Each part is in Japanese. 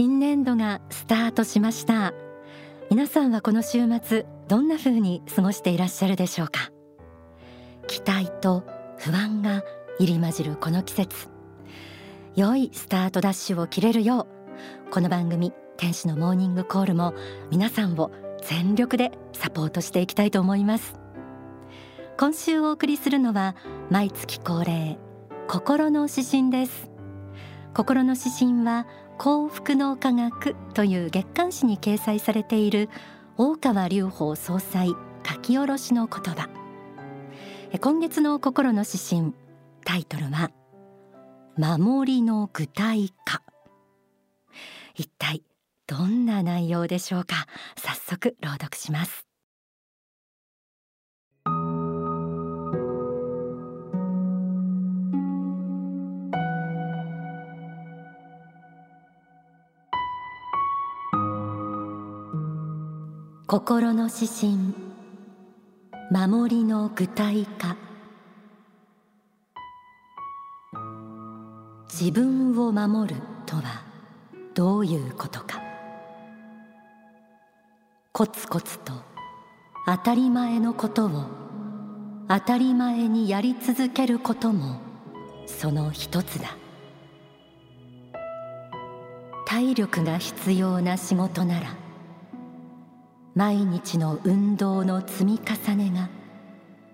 新年度がスタートしました。皆さんはこの週末どんな風に過ごしていらっしゃるでしょうか？期待と不安が入り混じるこの季節。良いスタートダッシュを切れるようこの番組天使のモーニングコールも皆さんを全力でサポートしていきたいと思います。今週お送りするのは毎月恒例心の指針です。心の指針は幸福の科学という月刊誌に掲載されている大川隆法総裁書き下ろしの言葉。今月の心の指針タイトルは守りの具体化。一体どんな内容でしょうか？早速朗読します。心の指針。守りの具体化。自分を守るとはどういうことか。コツコツと当たり前のことを当たり前にやり続けることもその一つだ。体力が必要な仕事なら毎日の運動の積み重ねが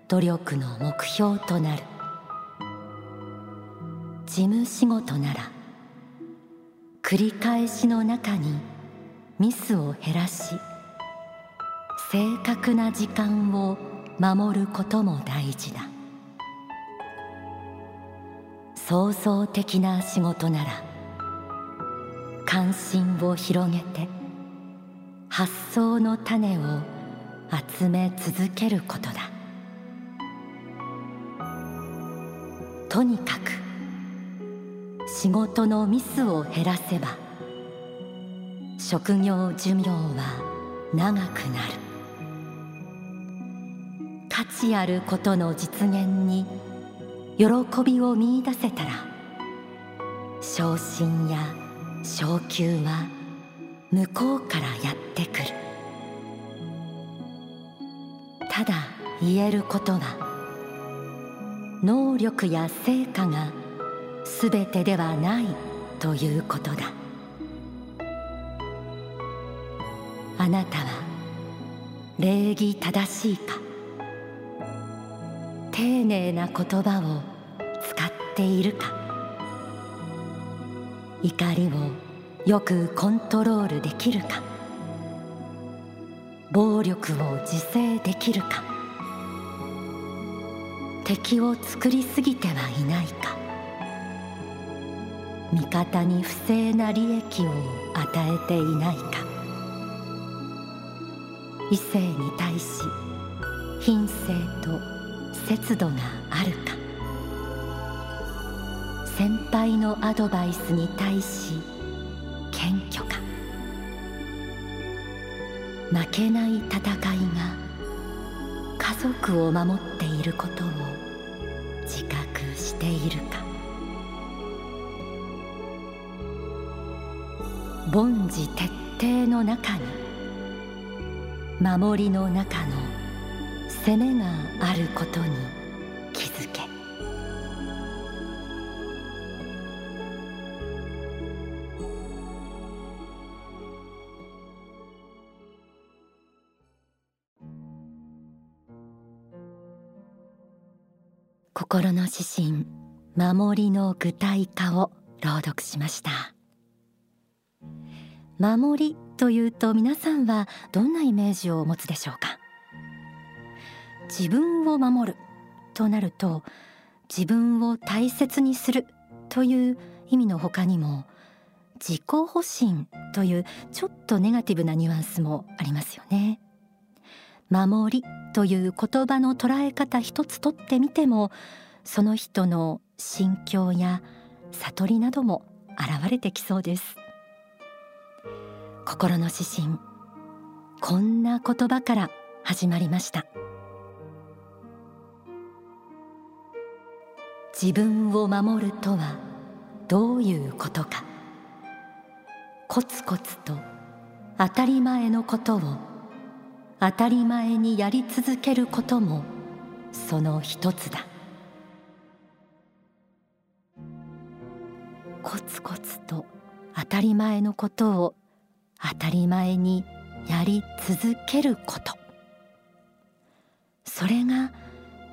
努力の目標となる。事務仕事なら繰り返しの中にミスを減らし正確な時間を守ることも大事だ。創造的な仕事なら関心を広げて発想の種を集め続けることだ。とにかく仕事のミスを減らせば職業寿命は長くなる。価値あることの実現に喜びを見いだせたら昇進や昇給は向こうからやってくる。ただ言えることは能力や成果が全てではないということだ。あなたは礼儀正しいか丁寧な言葉を使っているか怒りをよくコントロールできるか。暴力を自制できるか。敵を作りすぎてはいないか。味方に不正な利益を与えていないか。異性に対し品性と節度があるか。先輩のアドバイスに対し謙虚か。負けない戦いが家族を守っていることを自覚しているか。凡事徹底の中に守りの中の攻めがあることに心の指針守りの具体化を朗読しました。守りというと皆さんはどんなイメージを持つでしょうか？自分を守るとなると自分を大切にするという意味の他にも自己保身というちょっとネガティブなニュアンスもありますよね。守りという言葉の捉え方一つとってみてもその人の心境や悟りなども現れてきそうです。心の指針こんな言葉から始まりました。自分を守るとはどういうことか。コツコツと当たり前のことを当たり前にやり続けることもその一つだ。コツコツと当たり前のことを当たり前にやり続けること。それが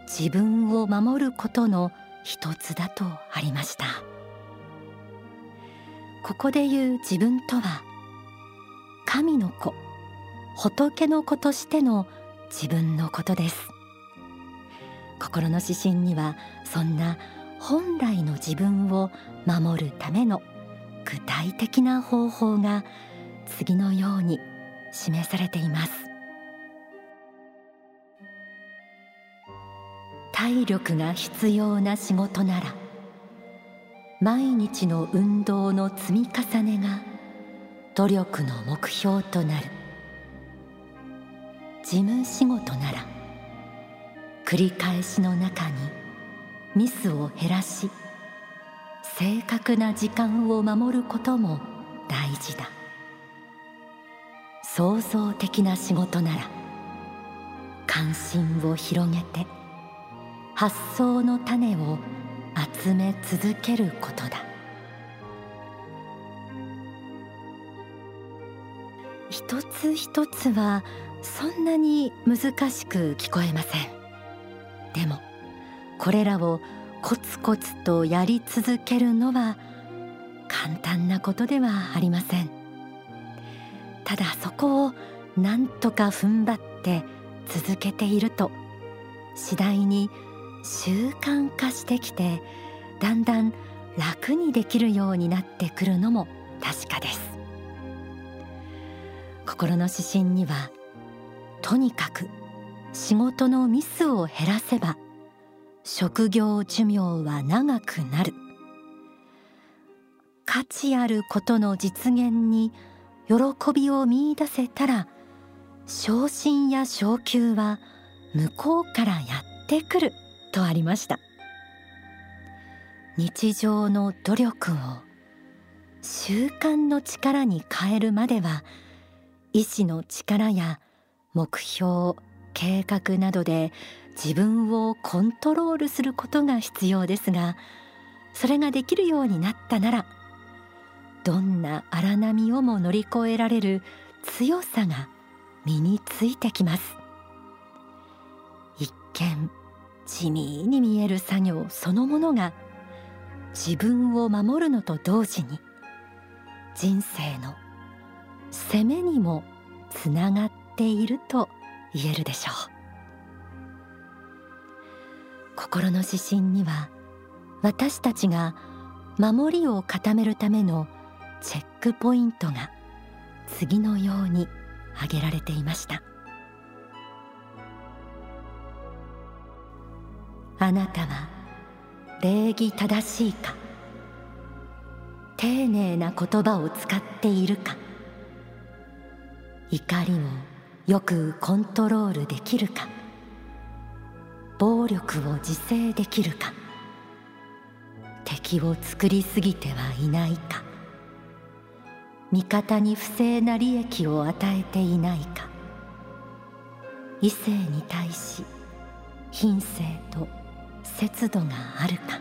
自分を守ることの一つだとありました。ここで言う自分とは神の子仏の子としての自分のことです。心の指針にはそんな本来の自分を守るための具体的な方法が次のように示されています。体力が必要な仕事なら毎日の運動の積み重ねが努力の目標となる。事務仕事なら繰り返しの中にミスを減らし正確な時間を守ることも大事だ。創造的な仕事なら関心を広げて発想の種を集め続けることだ。一つ一つはそんなに難しく聞こえません。でもこれらをコツコツとやり続けるのは簡単なことではありません。ただそこをなんとか踏ん張って続けていると次第に習慣化してきてだんだん楽にできるようになってくるのも確かです。心の指針にはとにかく仕事のミスを減らせば職業寿命は長くなる。価値あることの実現に喜びを見出せたら昇進や昇給は向こうからやってくるとありました。日常の努力を習慣の力に変えるまでは意志の力や目標計画などで自分をコントロールすることが必要ですがそれができるようになったならどんな荒波をも乗り越えられる強さが身についてきます。一見地味に見える作業そのものが自分を守るのと同時に人生の攻めにもつながっていると言えるでしょう。心の指針には私たちが守りを固めるためのチェックポイントが次のように挙げられていました。あなたは礼儀正しいか丁寧な言葉を使っているか怒りをよくコントロールできるか。暴力を自制できるか。敵を作りすぎてはいないか。味方に不正な利益を与えていないか。異性に対し品性と節度があるか。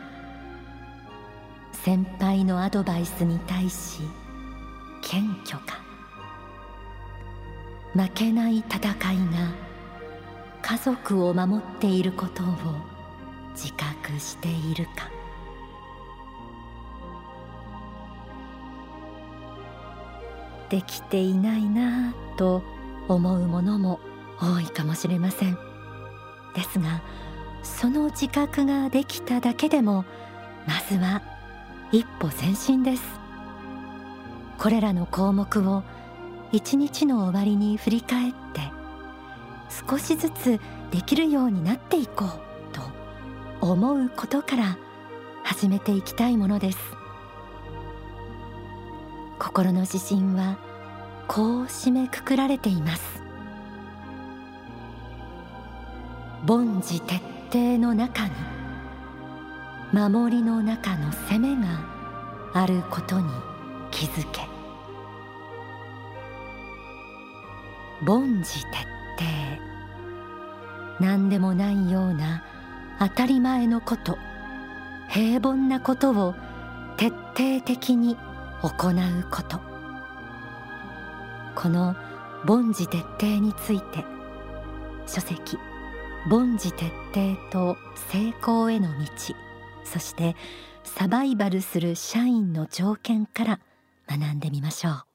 先輩のアドバイスに対し謙虚か。負けない戦いが家族を守っていることを自覚しているか。できていないなぁと思うものも多いかもしれません。ですがその自覚ができただけでもまずは一歩前進です。これらの項目を一日の終わりに振り返って少しずつできるようになっていこうと思うことから始めていきたいものです。心の指針はこう締めくくられています。凡事徹底の中に守りの中の攻めがあることに気づけ。凡事徹底何でもないような当たり前のこと平凡なことを徹底的に行うこと。この凡事徹底について書籍凡事徹底と成功への道そしてサバイバルする社員の条件から学んでみましょう。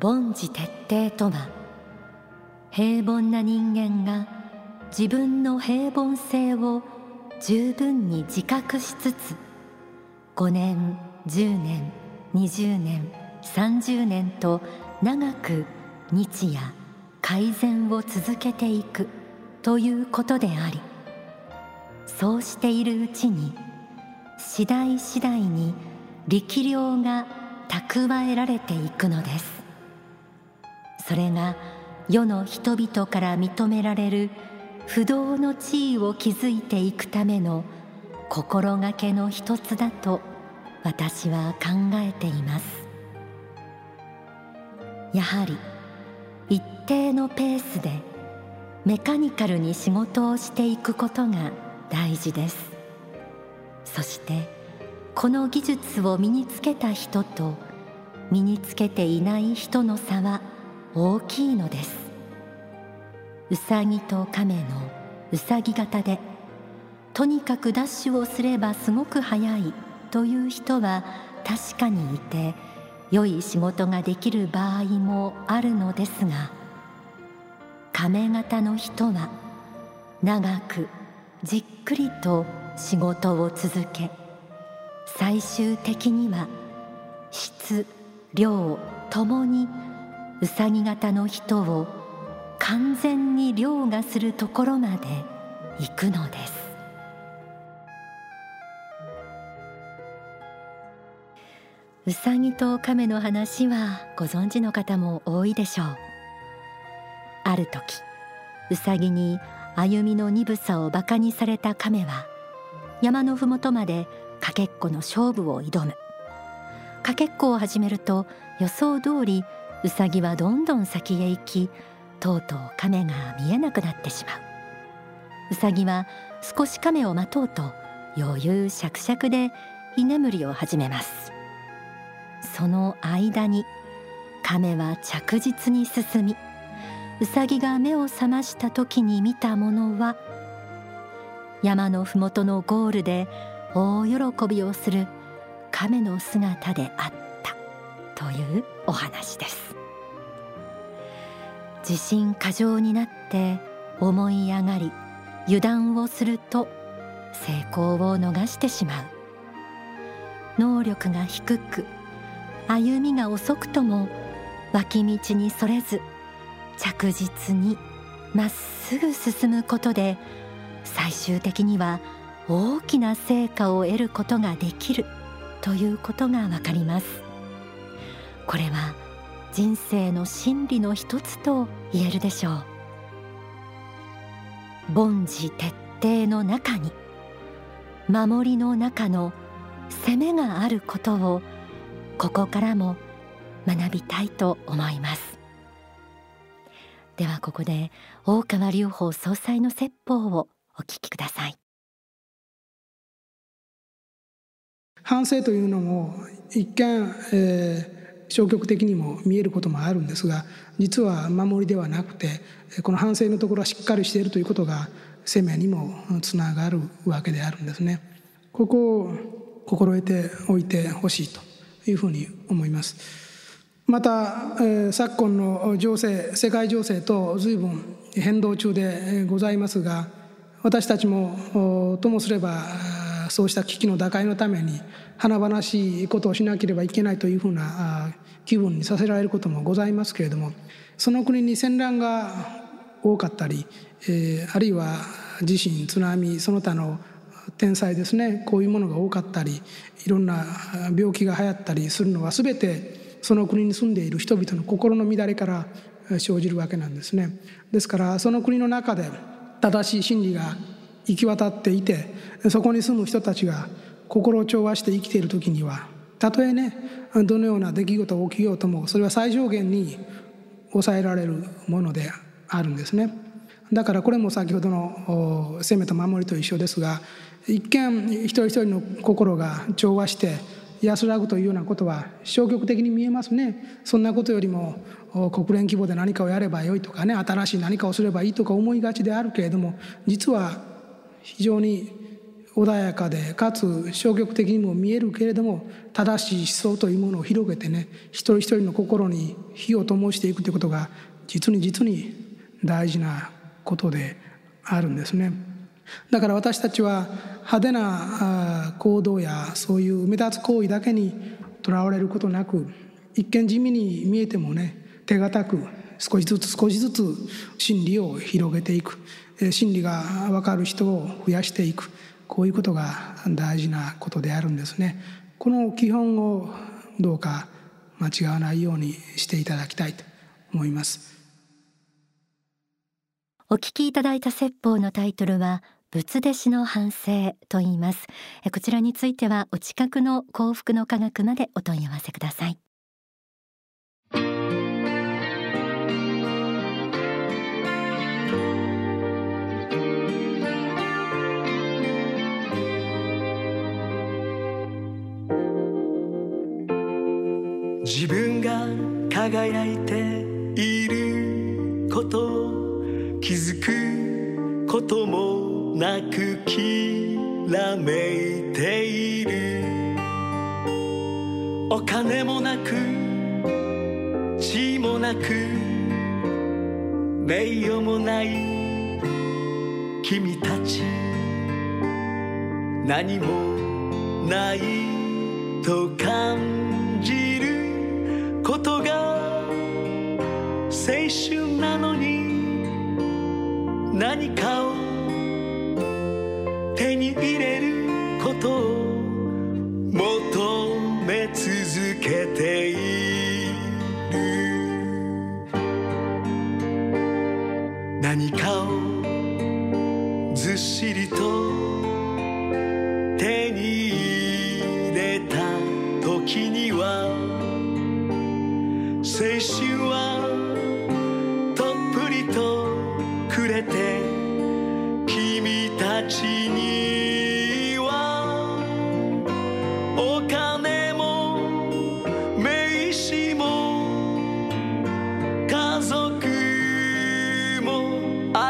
凡事徹底とは平凡な人間が自分の平凡性を十分に自覚しつつ5年10年20年30年と長く日夜改善を続けていくということでありそうしているうちに次第次第に力量が蓄えられていくのです。それが世の人々から認められる不動の地位を築いていくための心がけの一つだと私は考えています。やはり一定のペースでメカニカルに仕事をしていくことが大事です。そしてこの技術を身につけた人と身につけていない人の差は大きいのです。うさぎと亀のうさぎ型でとにかくダッシュをすればすごく速いという人は確かにいて良い仕事ができる場合もあるのですが亀型の人は長くじっくりと仕事を続け最終的には質量ともにうさぎ型の人を完全に凌駕するところまで行くのです。うさぎと亀の話はご存知の方も多いでしょう。ある時うさぎに歩みの鈍さをバカにされた亀は山のふもとまでかけっこの勝負を挑む。かけっこを始めると予想通りウサギはどんどん先へ行きとうとう亀が見えなくなってしまう。ウサギは少し亀を待とうと余裕しゃくしゃくで居眠りを始めます。その間に亀は着実に進みウサギが目を覚ました時に見たものは山のふもとのゴールで大喜びをする亀の姿であった。というお話です。自信過剰になって思い上がり油断をすると成功を逃してしまう。能力が低く歩みが遅くとも脇道にそれず着実にまっすぐ進むことで最終的には大きな成果を得ることができるということがわかります。これは人生の真理の一つと言えるでしょう。凡事徹底の中に守りの中の攻めがあることをここからも学びたいと思います。ではここで大川隆法総裁の説法をお聞きください。反省というのも一見、えー消極的にも見えることもあるんですが実は守りではなくてこの反省のところはしっかりしているということが生命にもつながるわけであるんですね。ここを心得ておいてほしいというふうに思います。また、え昨今の情勢世界情勢と随分変動中でございますが私たちもともすればそうした危機の打開のために華々しいことをしなければいけないというふうな気分にさせられることもございますけれどもその国に戦乱が多かったり、えー、あるいは地震津波その他の天災ですねこういうものが多かったりいろんな病気が流行ったりするのは全てその国に住んでいる人々の心の乱れから生じるわけなんですね。ですからその国の中で正しい真理が行き渡っていてそこに住む人たちが心を調和して生きている時にはたとえねどのような出来事が起きようともそれは最小限に抑えられるものであるんですね。だからこれも先ほどの攻めと守りと一緒ですが一見一人一人の心が調和して安らぐというようなことは消極的に見えますね。そんなことよりも国連規模で何かをやればよいとかね新しい何かをすればいいとか思いがちであるけれども実は非常に穏やかでかつ消極的にも見えるけれども正しい思想というものを広げてね一人一人の心に火を灯していくということが実に実に大事なことであるんですね。だから私たちは派手な行動やそういう目立つ行為だけにとらわれることなく一見地味に見えてもね手堅く少しずつ少しずつ真理を広げていく真理が分かる人を増やしていくこういうことが大事なことであるんですね。この基本をどうか間違わないようにしていただきたいと思います。お聞きいただいた説法のタイトルは仏弟子の反省と言いますこちらについてはお近くの幸福の科学までお問い合わせください分が輝いていること気づくこともなくきらめいている。お金もなく地もなく名誉もない君たち何もないと感じる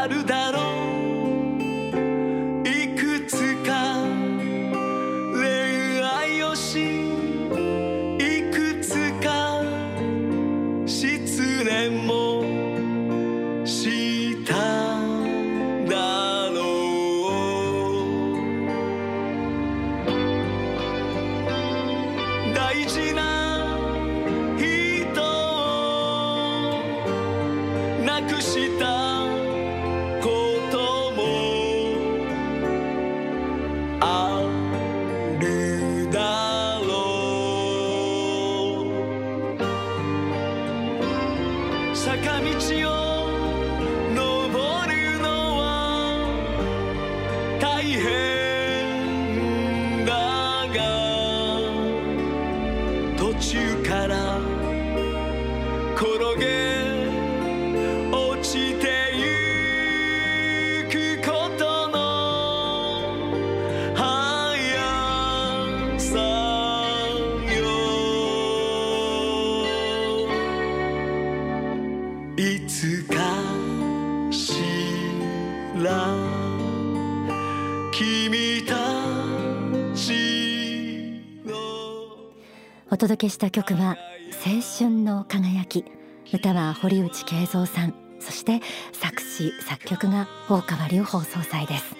あるだいつかしら君たちのお届けした曲は青春の輝き歌は堀内慶三さんそして作詞作曲が大川隆法総裁です。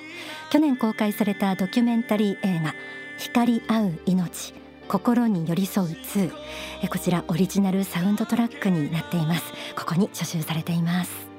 去年公開されたドキュメンタリー映画光合う命。心に寄り添う2えこちらオリジナルサウンドトラックになっています。ここに所集されています。